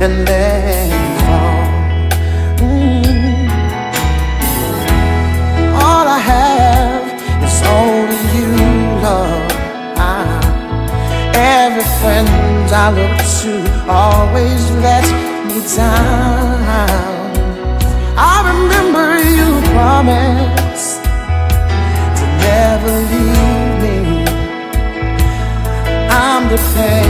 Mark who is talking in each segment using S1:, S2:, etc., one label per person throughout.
S1: and me fall. Mm. All I have is only you, Lord. I, every friend I look to always let me down. I remember you promised to never leave me. I'm depending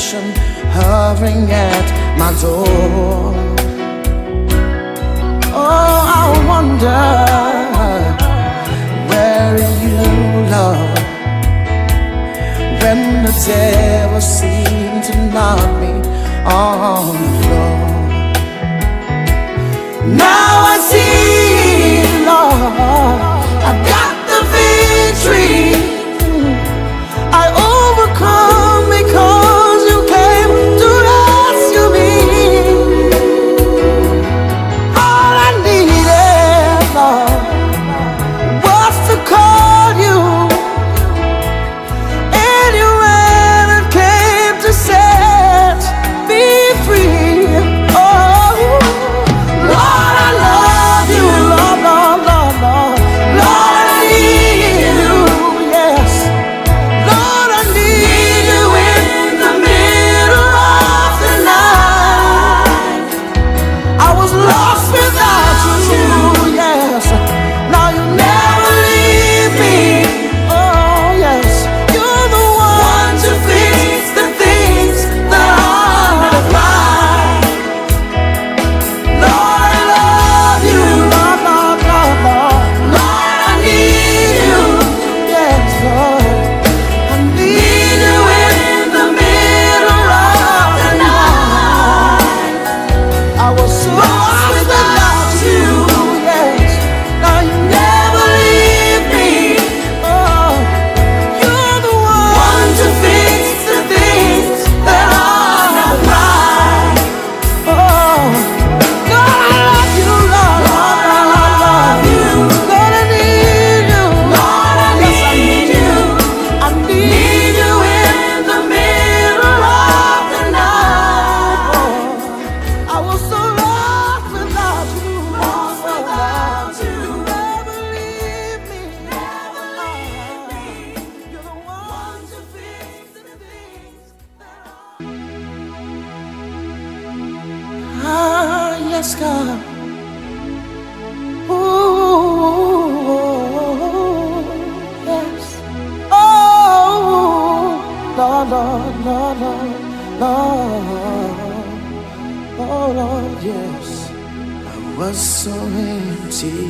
S1: temptation hovering at my door. Oh, I wonder where you, Lord, when the devil seemed to knock me on lost without Yes. Oh, Lord, Lord, Lord, Lord, Lord. Oh, Lord, yes. I was so empty.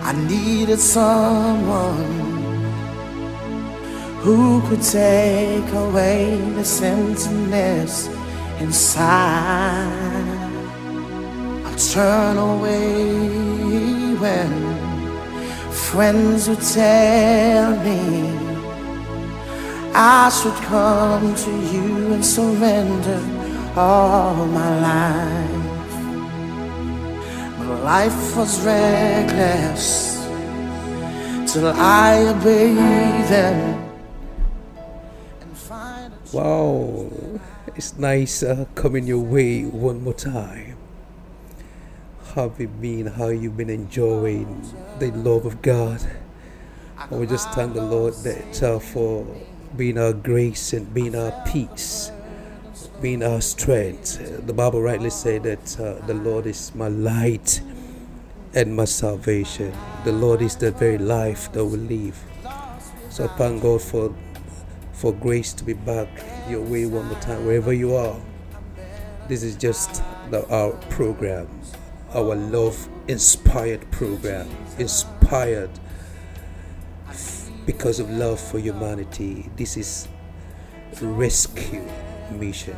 S1: I needed someone who could take away the emptiness inside. Turn away when friends would tell me I should come to you and surrender all my life. But life was reckless till I obeyed them.
S2: Wow, it's nice uh, coming your way one more time. How have you been? How you've been enjoying the love of God? And we just thank the Lord that uh, for being our grace and being our peace, being our strength. The Bible rightly said that uh, the Lord is my light and my salvation. The Lord is the very life that we live. So thank God for for grace to be back your way one more time, wherever you are. This is just the, our program, our love inspired program, inspired because of love for humanity. This is rescue mission.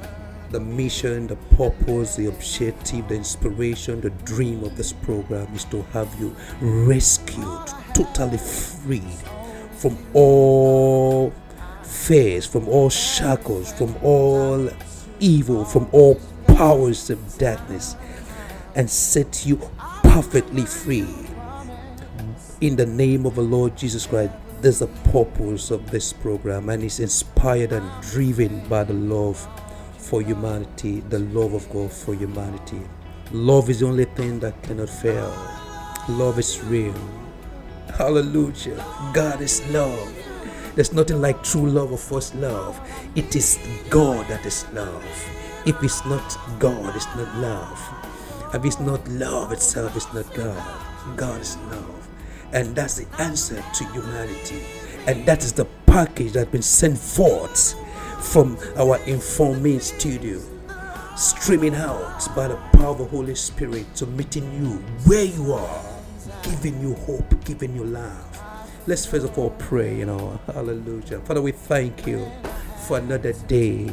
S2: The mission, the purpose, the objective, the inspiration, the dream of this program is to have you rescued, totally freed from all fears, from all shackles, from all evil, from all powers of darkness, and set you perfectly free. In the name of the Lord Jesus Christ, there's a purpose of this program, and it's inspired and driven by the love for humanity, the love of God for humanity. Love is the only thing that cannot fail. Love is real. Hallelujah. God is love. There's nothing like true love or false love. It is God that is love. If it's not God, it's not love. If it's not love itself, is not God. God is love. And that's the answer to humanity. And that is the package that's been sent forth from our Informing studio, streaming out by the power of the Holy Spirit to meeting you where you are, giving you hope, giving you love. Let's first of all pray, you know. Hallelujah. Father, we thank you for another day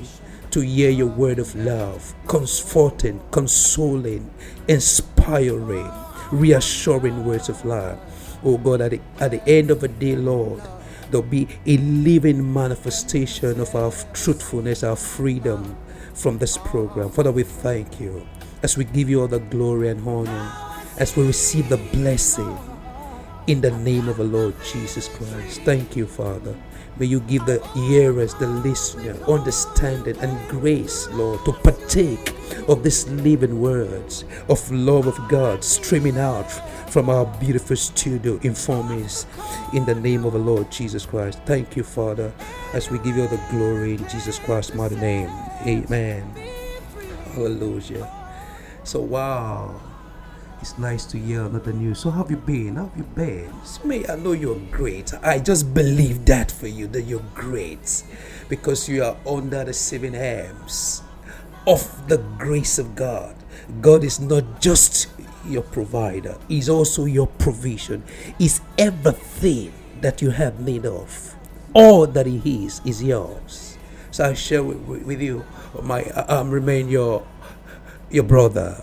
S2: to hear your word of love, comforting, consoling, inspiring, reassuring words of love. Oh God, at the, at the end of the day, Lord, there'll be a living manifestation of our truthfulness, our freedom from this program. Father, we thank you as we give you all the glory and honor, as we receive the blessing in the name of the Lord Jesus Christ. Thank you, Father. May you give the hearers, the listener, understanding and grace, Lord, to partake of these living words of love of God streaming out from our beautiful studio Informis in the name of the Lord Jesus Christ. Thank you, Father, as we give you all the glory in Jesus Christ's mighty name. Amen. Hallelujah. So, wow. It's nice to hear another news. So, how have you been? How have you been? Me, I know you're great. I just believe that for you, that you're great. Because you are under the seven arms of the grace of God. God is not just your provider, He's also your provision. He's everything that you have need of. All that He is is yours. So I share with, with you my um remain your your brother,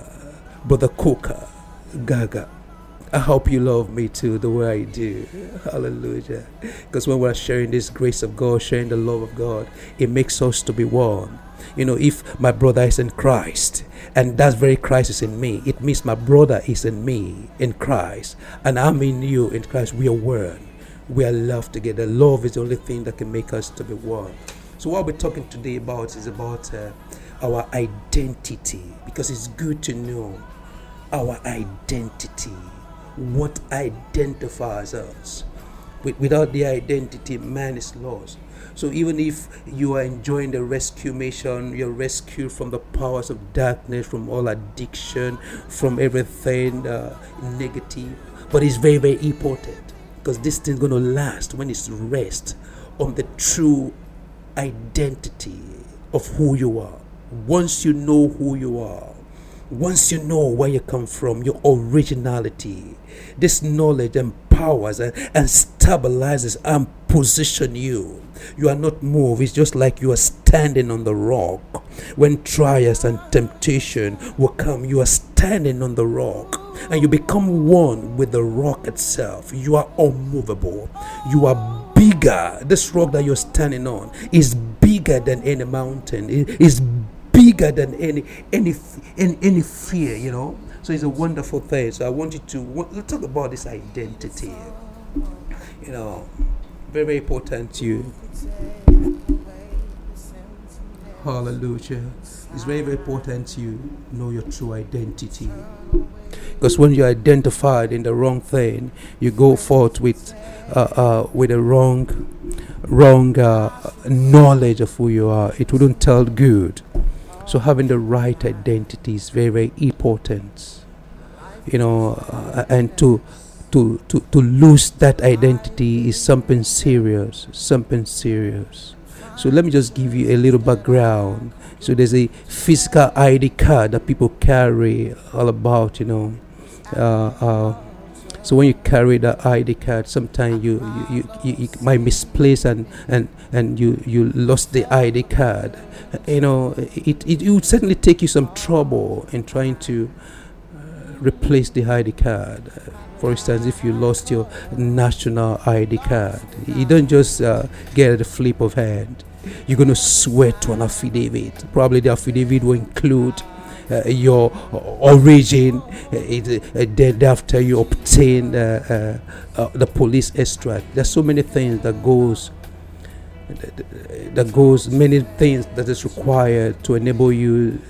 S2: brother Cooker Gaga. I hope you love me too the way I do. Hallelujah. Because when we're sharing this grace of God, sharing the love of God, it makes us to be one. You know, if my brother is in Christ and that very Christ is in me, it means my brother is in me in Christ and I'm in you in Christ. We are one. We are loved together. Love is the only thing that can make us to be one. So what we're talking today about is about uh, our identity because it's good to know our identity, what identifies us. Without the identity, man is lost. So even if you are enjoying the rescue mission, you're rescued from the powers of darkness, from all addiction, from everything uh, negative. But it's very, very important because this thing's going to last when it's rest on the true identity of who you are. Once you know who you are, once you know where you come from, your originality, this knowledge empowers and, and stabilizes and position you. You are not moved. It's just like you are standing on the rock. When trials and temptation will come, you are standing on the rock and you become one with the rock itself. You are unmovable. You are bigger. This rock that you're standing on is bigger than any mountain. It is bigger than any any any, any fear, you know. So it's a wonderful thing. So I want you to let's talk about this identity. You know, very very important to you. Hallelujah. It's very very important to you know your true identity. Because when you're identified in the wrong thing, you go forth with uh, uh, with a wrong wrong uh, knowledge of who you are. It wouldn't tell good. So having the right identity is very, very important. You know, uh, and to to to to lose that identity is something serious, something serious. So let me just give you a little background. So there's a physical ID card that people carry all about, you know. Uh, uh, so when you carry the ID card, sometimes you you, you, you might misplace and, and, and you, you lost the ID card. You know, it, it, it would certainly take you some trouble in trying to uh, replace the ID card. For instance, if you lost your national ID card, you don't just uh, get a flip of hand. You're going to sweat to an affidavit. Probably the affidavit will include your origin. Uh, it, uh, you obtain uh, uh, the police extract, there's so many things that goes that goes many things that is required to enable you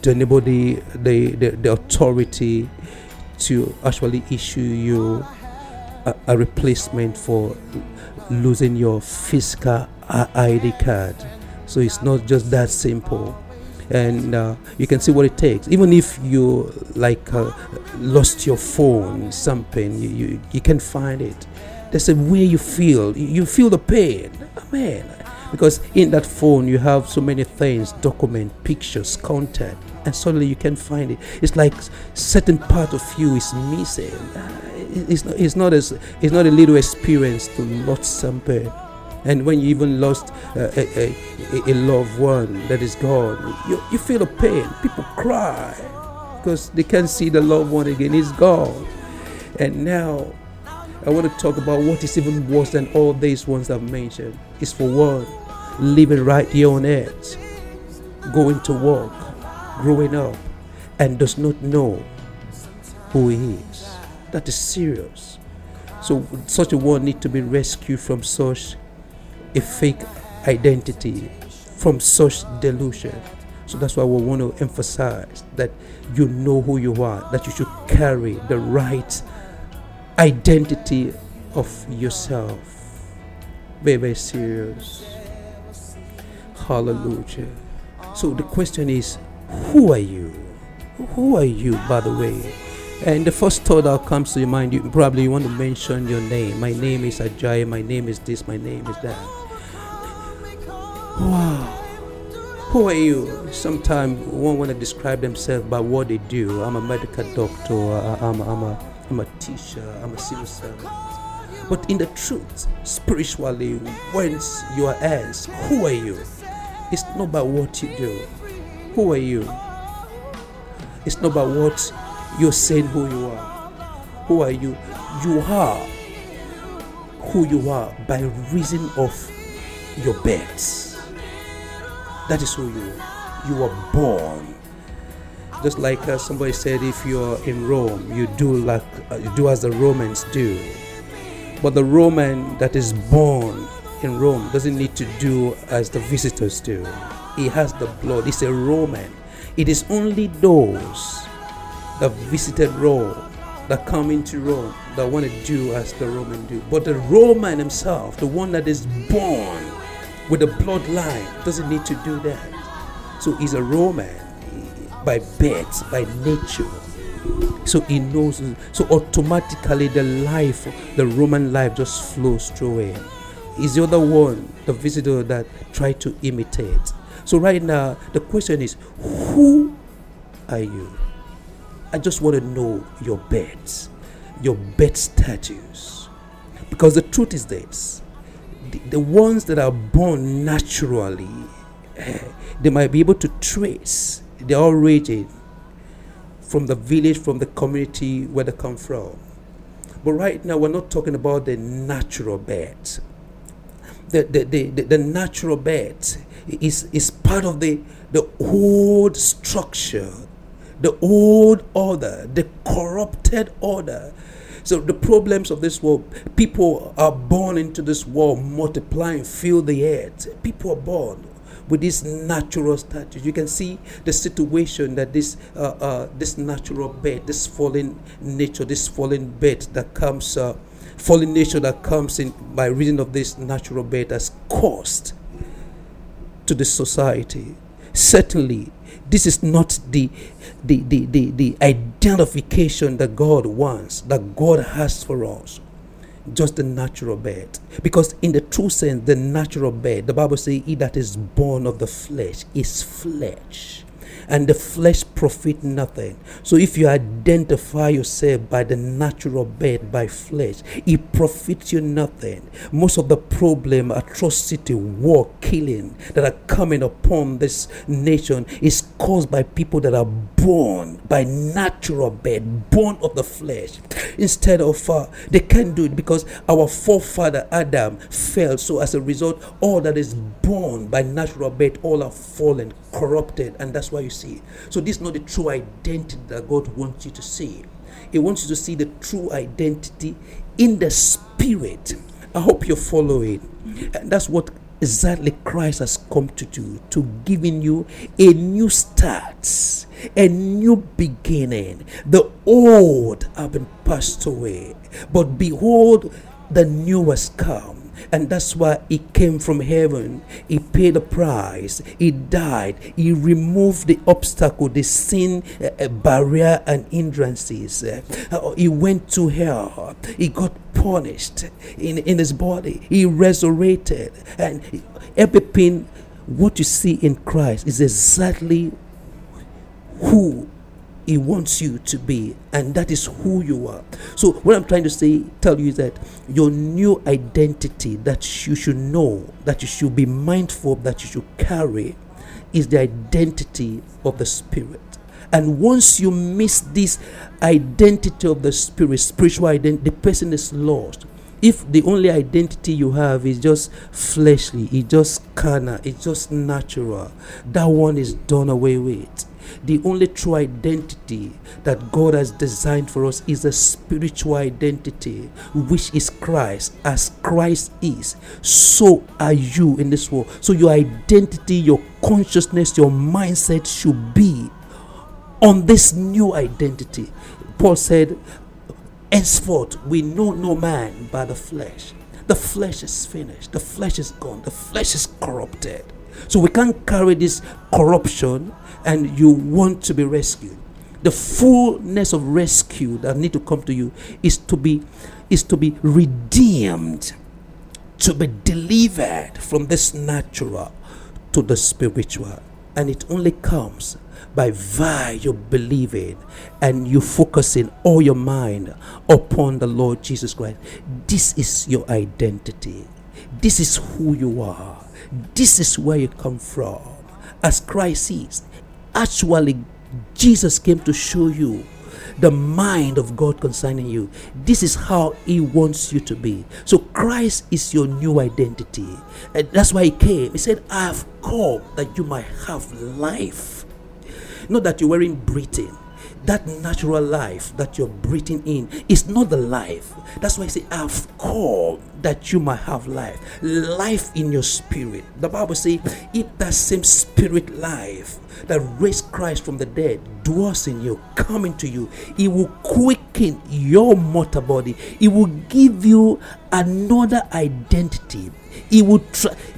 S2: to enable the the, the, the authority to actually issue you a, a replacement for losing your physical ID card. So it's not just that simple. And uh, you can see what it takes. Even if you like uh, lost your phone, something you, you you can find it. There's a way you feel. You feel the pain, man. Because in that phone you have so many things: document, pictures, content and suddenly you can find it. It's like certain part of you is missing. Uh, it's not. It's not as. It's not a little experience to lose something. And when you even lost uh, a, a, a, loved one that is gone, you, you feel the pain. People cry because they can't see the loved one again. He's gone. And now I want to talk about what is even worse than all these ones I've mentioned. Is for one, living right here on earth, going to work, growing up and does not know who he is. That is serious. So such a one need to be rescued from such a fake identity, from such delusion. So that's why we want to emphasize that you know who you are, that you should carry the right identity of yourself. Very, very serious. Hallelujah. So the question is who are you? Who are you, by the way? And the first thought that comes to your mind, you probably want to mention your name. My name is Ajay. My name is this. My name is that. Wow. Who are you? Sometimes one want to describe themselves by what they do. I'm a medical doctor. I'm a, I'm a, I'm a teacher. I'm a civil servant. But in the truth, spiritually, once you are asked, who are you? It's not about what you do. Who are you? It's not about what you're saying who you are. Who are you? You are who you are by reason of your birth. That is who you are. You are born. Just like uh, somebody said, if you're in Rome, you do like uh, you do as the Romans do. But the Roman that is born in Rome doesn't need to do as the visitors do. He has the blood. He's a Roman. It is only those that visited Rome, that come into Rome, that want to do as the Roman do. But the Roman himself, the one that is born with a bloodline, doesn't need to do that. So he's a Roman by birth, by nature. So he knows. So automatically, the life, the Roman life, just flows through him. He's the other one, the visitor that tried to imitate. So, right now, the question is who are you? I just want to know your beds, your bed status. Because the truth is this the, the ones that are born naturally, eh, they might be able to trace their origin from the village, from the community where they come from. But right now, we're not talking about the natural bed. The, the, the, the, the natural bed is, is part of the, the old structure, the old order, the corrupted order. So the problems of this world, people are born into this world, multiplying, fill the earth. People are born with this natural status. You can see the situation that this uh, uh, this natural bed, this fallen nature, this fallen bed that comes, uh, fallen nature that comes in by reason of this natural bed has caused to the society. Certainly, this is not the, the, the, the, the identification that God wants, that God has for us. just the natural bed. Because in the true sense, the natural bed, the Bible says, he that is born of the flesh is flesh and the flesh profit nothing. So if you identify yourself by the natural bed, by flesh, it profits you nothing. Most of the problem, atrocity, war, killing that are coming upon this nation is caused by people that are born by natural bed, born of the flesh. Instead of uh, they can't do it because our forefather Adam fell. So as a result, all that is born by natural bed, all are fallen, corrupted, and that's why you see. So this is not the true identity that God wants you to see. He wants you to see the true identity in the spirit. I hope you're following. And that's what exactly Christ has come to do to giving you a new start, a new beginning. The old have been passed away, but behold, the new has come and that's why he came from heaven. He paid the price. He died. He removed the obstacle, the sin uh, barrier and hindrances. Uh, he went to hell. He got punished in, in his body. He resurrected. And everything, what you see in Christ is exactly who he wants you to be and that is who you are. So what i'm trying to say tell you is that your new identity that you should know that you should be mindful of that you should carry is the identity of the spirit. And once you miss this identity of the spirit spiritual identity the person is lost. If the only identity you have is just fleshly it's just carnal it's just natural that one is done away with the only true identity that God has designed for us is a spiritual identity, which is Christ. As Christ is, so are you in this world. So, your identity, your consciousness, your mindset should be on this new identity. Paul said, Henceforth, we know no man by the flesh. The flesh is finished, the flesh is gone, the flesh is corrupted. So we can't carry this corruption and you want to be rescued. The fullness of rescue that need to come to you is to be is to be redeemed, to be delivered from this natural to the spiritual. And it only comes by via you believing and you focusing all your mind upon the Lord Jesus Christ. This is your identity. This is who you are. This is where you come from. As Christ is, actually, Jesus came to show you the mind of God concerning you. This is how He wants you to be. So Christ is your new identity. And that's why He came. He said, I have come that you might have life. Not that you're wearing breathing that natural life that you're breathing in is not the life. That's why I say, I've called that you might have life. Life in your spirit. The Bible says, if that same spirit life that raised Christ from the dead dwells in you, coming to you, it will quicken your mortal body. It will give you another identity. It would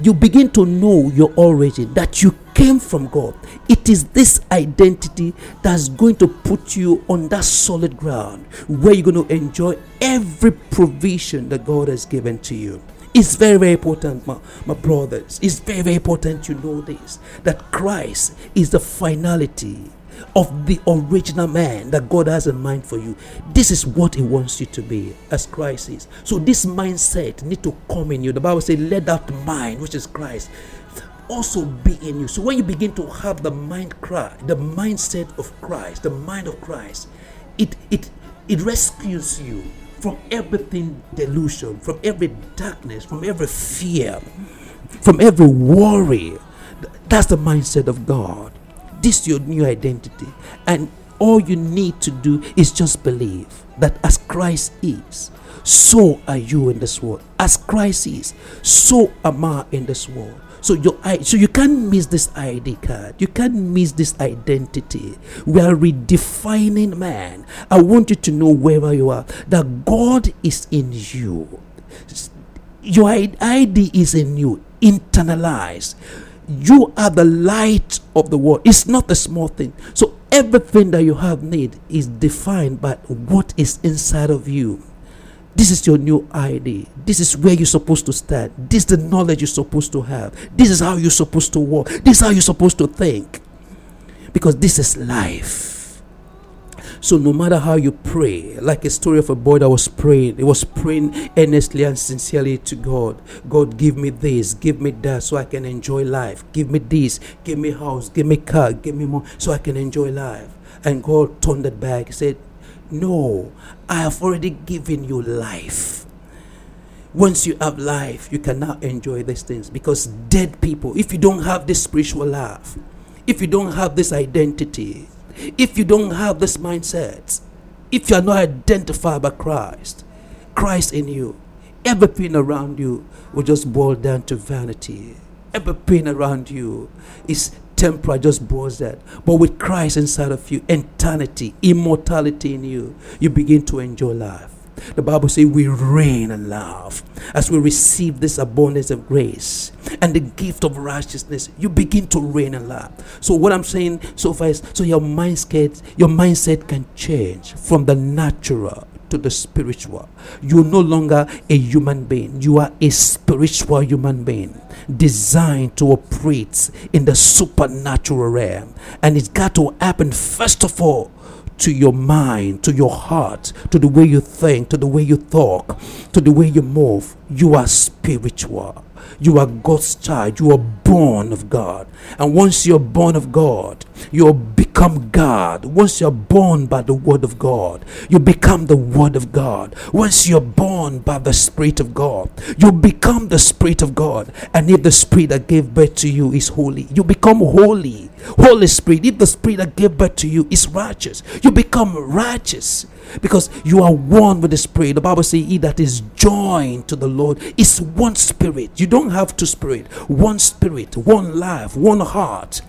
S2: you begin to know your origin, that you came from God. It is this identity that's going to put you on that solid ground where you're going to enjoy every provision that God has given to you. It's very, very important, my, my brothers. It's very, very important you know this that Christ is the finality of the original man that God has in mind for you. This is what He wants you to be as Christ is. So this mindset need to come in you. The Bible says, "Let that mind, which is Christ, also be in you. So when you begin to have the mind cry, the mindset of Christ, the mind of Christ, it it it rescues you from everything delusion, from every darkness, from every fear, from every worry. That's the mindset of God. This is your new identity. And all you need to do is just believe that as Christ is, so are you in this world. As Christ is, so am I in this world. So your so you can't miss this ID card. You can't miss this identity. We are redefining man. I want you to know wherever you are that God is in you. Your ID is in you. Internalize. You are the light of the world. It's not a small thing. So everything that you have need is defined by what is inside of you. This is your new ID. This is where you're supposed to stand. This is the knowledge you're supposed to have. This is how you're supposed to walk. This is how you're supposed to think. Because this is life. So no matter how you pray, like a story of a boy that was praying, he was praying earnestly and sincerely to God. God, give me this, give me that, so I can enjoy life. Give me this, give me house, give me car, give me more, so I can enjoy life. And God turned it back. He said, No, I have already given you life. Once you have life, you can now enjoy these things because dead people, if you don't have this spiritual life, if you don't have this identity, if you don't have this mindset, if you are not identified by Christ, Christ in you, everything around you will just boil down to vanity. Everything around you is temporal, just boils that. But with Christ inside of you, eternity, immortality in you, you begin to enjoy life. The Bible says we reign and love as we receive this abundance of grace and the gift of righteousness. You begin to reign and love. So what I'm saying so far is so your mindset, your mindset can change from the natural to the spiritual. You're no longer a human being, you are a spiritual human being designed to operate in the supernatural realm. And it's got to happen, first of all, to your mind, to your heart, to the way you think, to the way you talk, to the way you move. You are spiritual. You are God's child. You are born of God. And once you're born of God, you become God. Once you're born by the Word of God, you become the Word of God. Once you're born by the Spirit of God, you become the Spirit of God. And if the Spirit that gave birth to you is holy, you become holy. Holy Spirit, if the Spirit that gave birth to you is righteous, you become righteous because you are one with the spirit. The bible says he that is joined to the lord is one spirit. You don't have two spirit one spirit one life one heart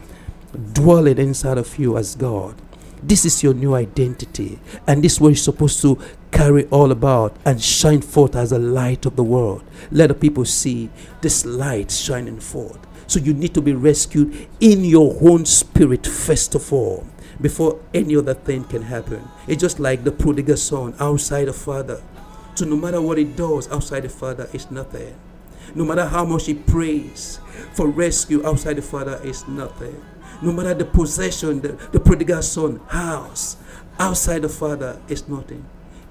S2: dwelling inside of you as god. This is your new identity and this is what you're supposed to carry all about and shine forth as a light of the world. Let the people see this light shining forth so you need to be rescued in your own spirit first of all before any other thing can happen. It's just like the prodigal son outside the father. So no matter what he does outside the father, it's nothing. No matter how much he prays for rescue outside the father, it's nothing. No matter the possession the, the prodigal son house outside the father, it's nothing.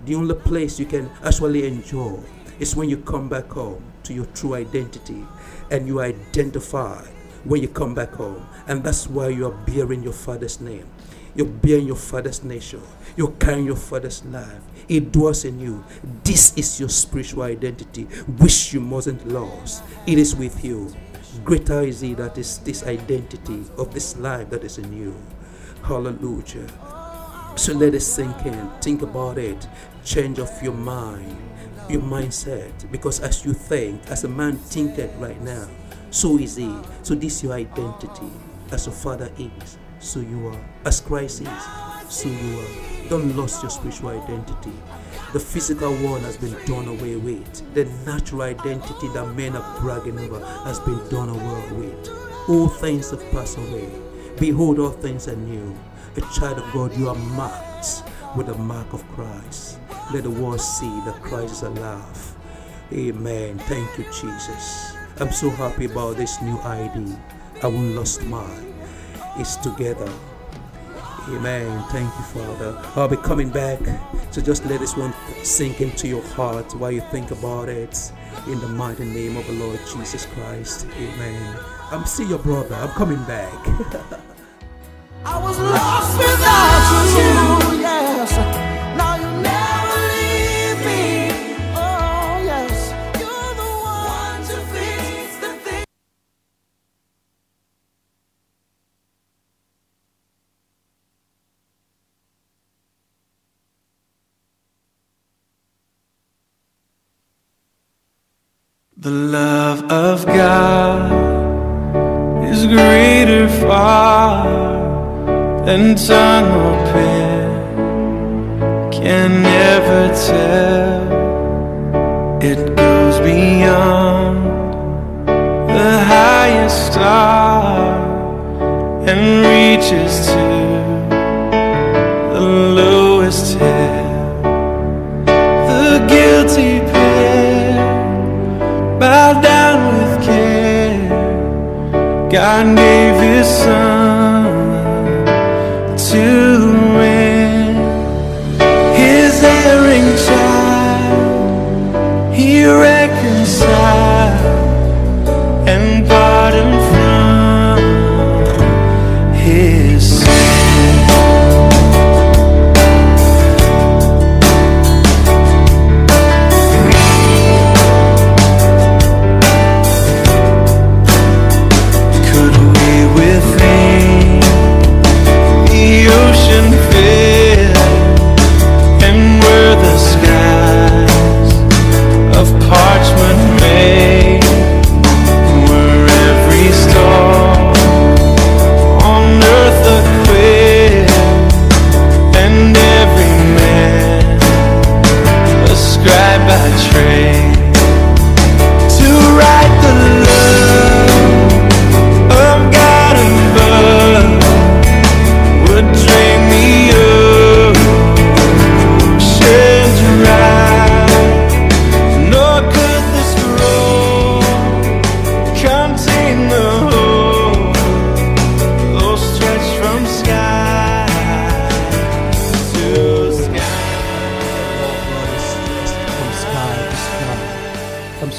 S2: The only place you can actually enjoy is when you come back home to your true identity and you identify when you come back home. And that's why you are bearing your father's name. You're bearing your father's nature. You're carrying your father's life. It dwells in you. This is your spiritual identity, which you mustn't lose. It is with you. Greater is He that is this identity of this life that is in you. Hallelujah. So let it sink in. Think about it. Change of your mind, your mindset. Because as you think, as a man thinketh right now, so is he. So this is your identity as your father is so you are. As Christ is, so you are. Don't lose your spiritual identity. The physical world has been done away with. The natural identity that men are bragging over has been done away with. All things have passed away. Behold, all things are new. A child of God, you are marked with the mark of Christ. Let the world see that Christ is alive. Amen. Thank you, Jesus. I'm so happy about this new ID. I won't lose mine is together. Amen. Thank you, Father. I'll be coming back. So just let this one sink into your heart while you think about it. In the mighty name of the Lord Jesus Christ. Amen. I'm see your brother. I'm coming back.
S1: I was lost The
S3: love of God is greater far than tongue or pen can never tell. It goes beyond the highest star and reaches to
S1: God gave His Son.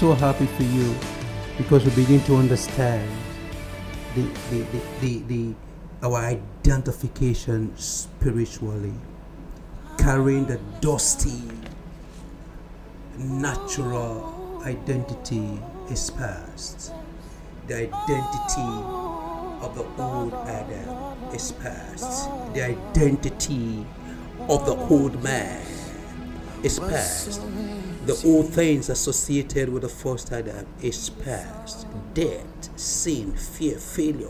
S2: So happy for you because we begin to understand the, the, the, the, the our identification spiritually, carrying the dusty natural identity is past. The identity of the old Adam is past. The identity of the old man is past. The old things associated with the first Adam is past. Death, sin, fear, failure,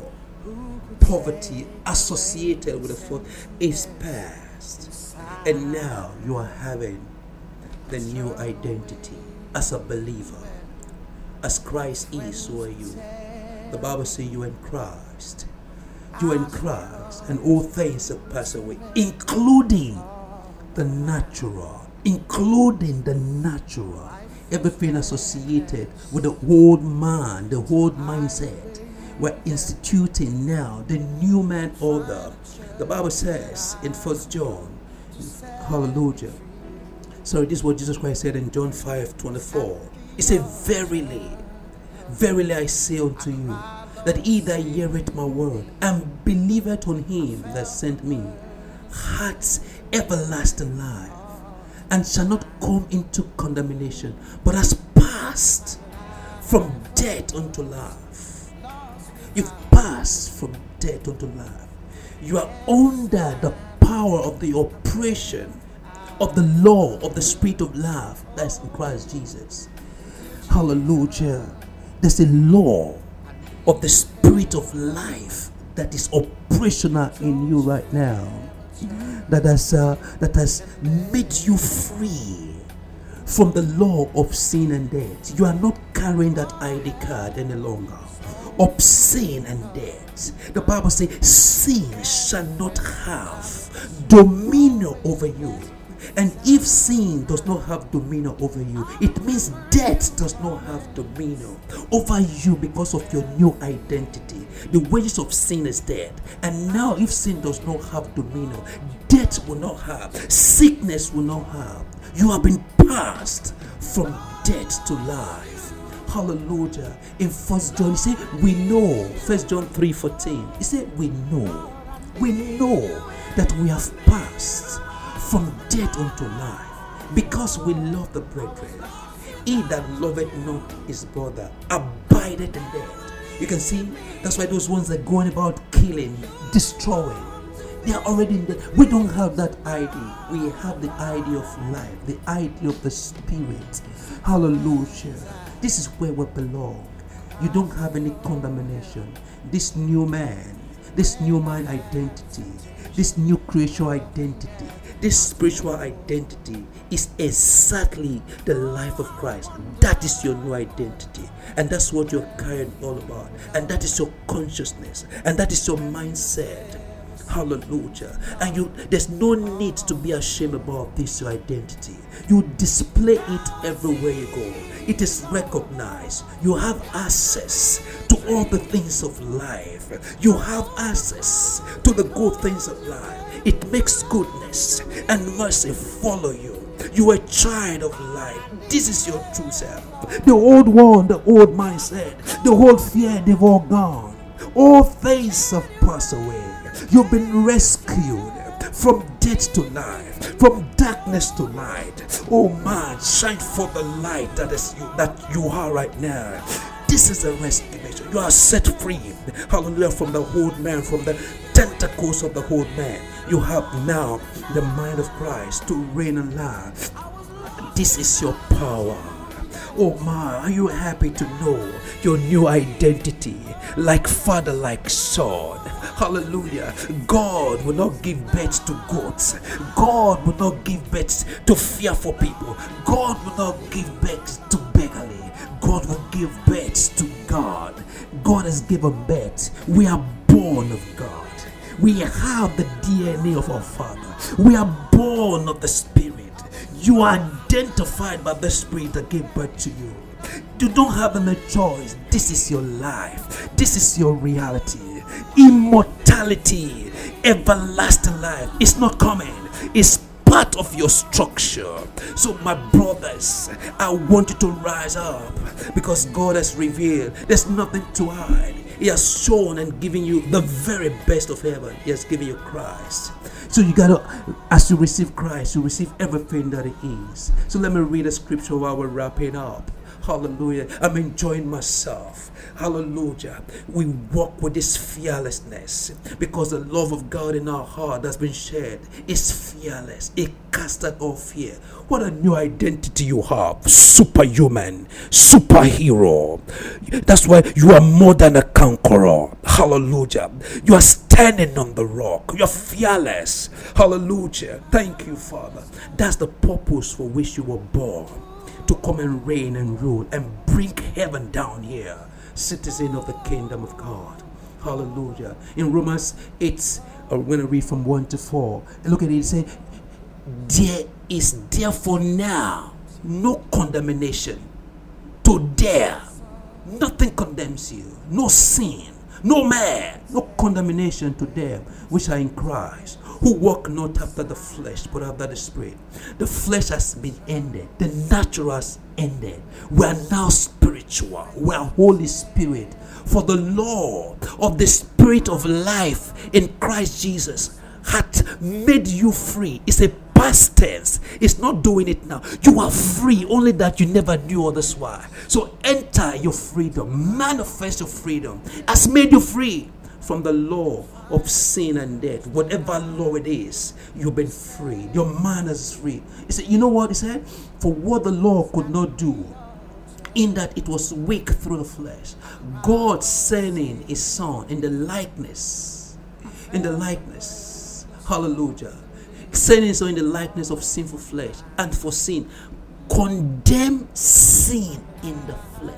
S2: poverty associated with the first is past. And now you are having the new identity as a believer. As Christ is, so are you. The Bible says you are in Christ. You are in Christ, and all things have passed away, including the natural, including the natural, everything associated with the old man, the old mindset. We're instituting now the new man order. The Bible says in First John, Hallelujah. So this is what Jesus Christ said in John 5 24. He said, Verily, verily I say unto you, that he that heareth my word and believeth on him that sent me hath everlasting life, and shall not come into condemnation, but has passed from death unto life. You've passed from death unto life. You are under the power of the oppression of the law of the spirit of life that's in Christ Jesus. Hallelujah. There's a law of the spirit of life that is operational in you right now. That has uh, that has made you free from the law of sin and death. You are not carrying that ID card any longer of sin and death. The Bible says, Sin shall not have dominion over you. And if sin does not have dominion over you, it means death does not have dominion over you because of your new identity. The wages of sin is death. And now, if sin does not have dominion, death will not have, sickness will not have. You have been passed from death to life. Hallelujah. In First John, he said, We know. First John 3 14. He said, We know. We know that we have passed from death unto life because we love the brethren. He that loveth not his brother abideth in death. You can see that's why those ones are going about killing, destroying, they are already in death. We don't have that idea. We have the idea of life, the idea of the spirit. Hallelujah. This is where we belong. You don't have any condemnation. This new man, this new man identity, this new creation identity, this spiritual identity is exactly the life of Christ. That is your new identity. And that's what you're carrying all about. And that is your consciousness. And that is your mindset. Hallelujah. And you there's no need to be ashamed about this your identity. You display it everywhere you go. It is recognized. You have access to all the things of life. You have access to the good things of life. It makes goodness and mercy follow you. You are a child of light. This is your true self. The old one, the old mindset, the old fear, they've all gone. All things have passed away. You've been rescued from death to life, from darkness to light. Oh man, shine for the light that is you that you are right now. This is a restoration. You are set free. Hallelujah. From the old man, from the tentacles of the old man. You have now the mind of Christ to reign and live. This is your power. Oh my, are you happy to know your new identity? Like father, like son. Hallelujah. God will not give birth to goats. God will not give birth to fearful people. God will not give birth to. God will give birth to God. God has given birth. We are born of God. We have the DNA of our Father. We are born of the Spirit. You are identified by the Spirit that gave birth to you. You don't have any choice. This is your life. This is your reality. Immortality, everlasting life. It's not coming. It's part of your structure. So, my brothers, I want you to rise up because God has revealed there's nothing to hide. He has shown and given you the very best of heaven. He has given you Christ. So you gotta, as you receive Christ, you receive everything that He is. So let me read a scripture while we're wrapping up. Hallelujah. I'm enjoying myself. Hallelujah. We walk with this fearlessness because the love of God in our heart has been shared. It's fearless. It casts out all fear. What a new identity you have. Superhuman, superhero. That's why you are more than a conqueror. Hallelujah. You are standing on the rock. You're fearless. Hallelujah. Thank you, Father. That's the purpose for which you were born to come and reign and rule and bring heaven down here, citizen of the kingdom of God. Hallelujah. In Romans 8, I'm going to read from 1 to 4. And look at it, it says, There is therefore now no condemnation to there. Nothing condemns you, no sin, no man, no condemnation to them which are in Christ, who walk not after the flesh, but after the spirit. The flesh has been ended, the natural has ended. We are now spiritual, we are Holy Spirit. For the law of the spirit of life in Christ Jesus hath made you free. It's a past tense. It's not doing it now. You are free, only that you never knew others why. So enter your freedom, manifest your freedom. Has made you free from the law of sin and death. Whatever law it is, you've been freed. Your mind is free. He said, you know what he said? For what the law could not do, in that it was weak through the flesh. God sending his son in the likeness, in the likeness, hallelujah, sending his son in the likeness of sinful flesh, and for sin, condemn sin in the flesh.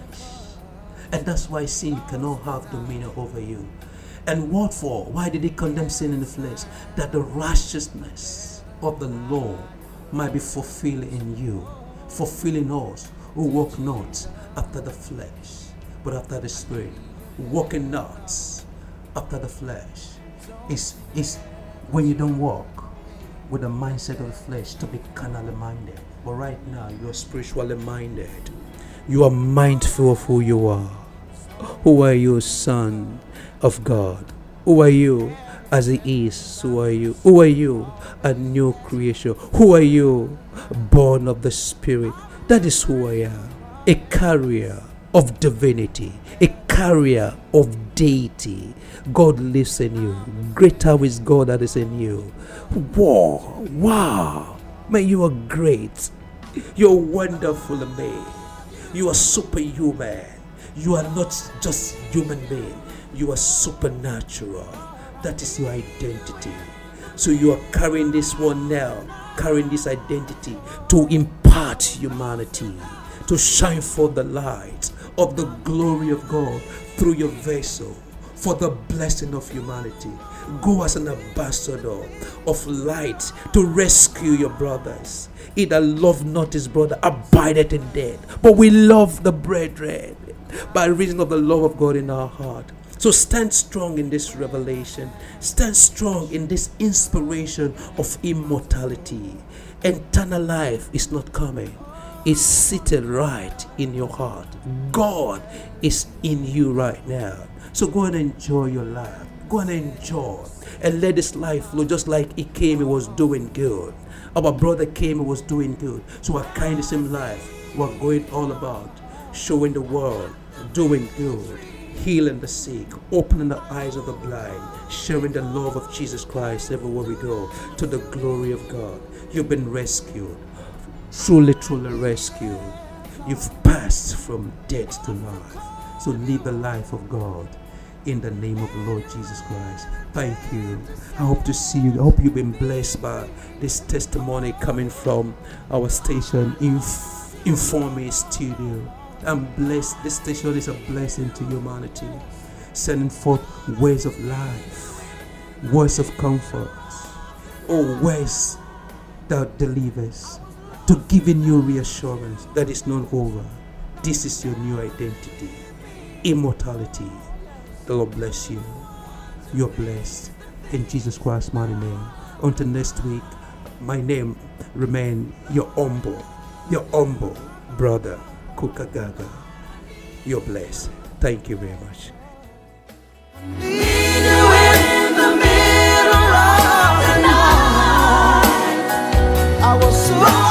S2: And that's why sin cannot have dominion over you. And what for? Why did he condemn sin in the flesh? That the righteousness of the law might be fulfilled in you, fulfilling us who walk not after the flesh, but after the spirit. Walking not after the flesh is is when you don't walk with the mindset of the flesh to be carnally minded. But right now you're spiritually minded. You are mindful of who you are. Who are you, son of God? Who are you? As he is, who are you? Who are you? A new creation. Who are you? Born of the Spirit. That is who I am. A carrier of divinity, a carrier of deity. God lives in you. Greater is God that is in you. Wow! Wow! Man, you are great. You're wonderful, man. You are superhuman. You are not just human being. You are supernatural. That is your identity. So you are carrying this one now, carrying this identity to impart humanity, to shine forth the light of the glory of God through your vessel. for the blessing of humanity. Go as an ambassador of light to rescue your brothers. He that love not his brother abideth in death. But we love the brethren by reason of the love of God in our heart. So stand strong in this revelation. Stand strong in this inspiration of immortality. Eternal life is not coming. It's seated right in your heart. God is in you right now. So go and enjoy your life. Go and enjoy. And let this life flow just like he came, he was doing good. Our brother came, he was doing good. So our kind of same life. We're going all about showing the world, doing good, healing the sick, opening the eyes of the blind, sharing the love of Jesus Christ everywhere we go to the glory of God. You've been rescued, truly, truly rescued. You've passed from death to life. So live the life of God in the name of the Lord Jesus Christ. Thank you. I hope to see you. I hope you've been blessed by this testimony coming from our station, Inf- Informe Studio. I'm blessed. This station is a blessing to humanity, sending forth ways of life, words of comfort, oh, ways that delivers, to giving you reassurance that is not over. This is your new identity, immortality. The Lord bless you. You're blessed in Jesus Christ's mighty name. Until next week, my name remain your humble, your humble brother, Kukagaga. You're blessed. Thank you very much. I was so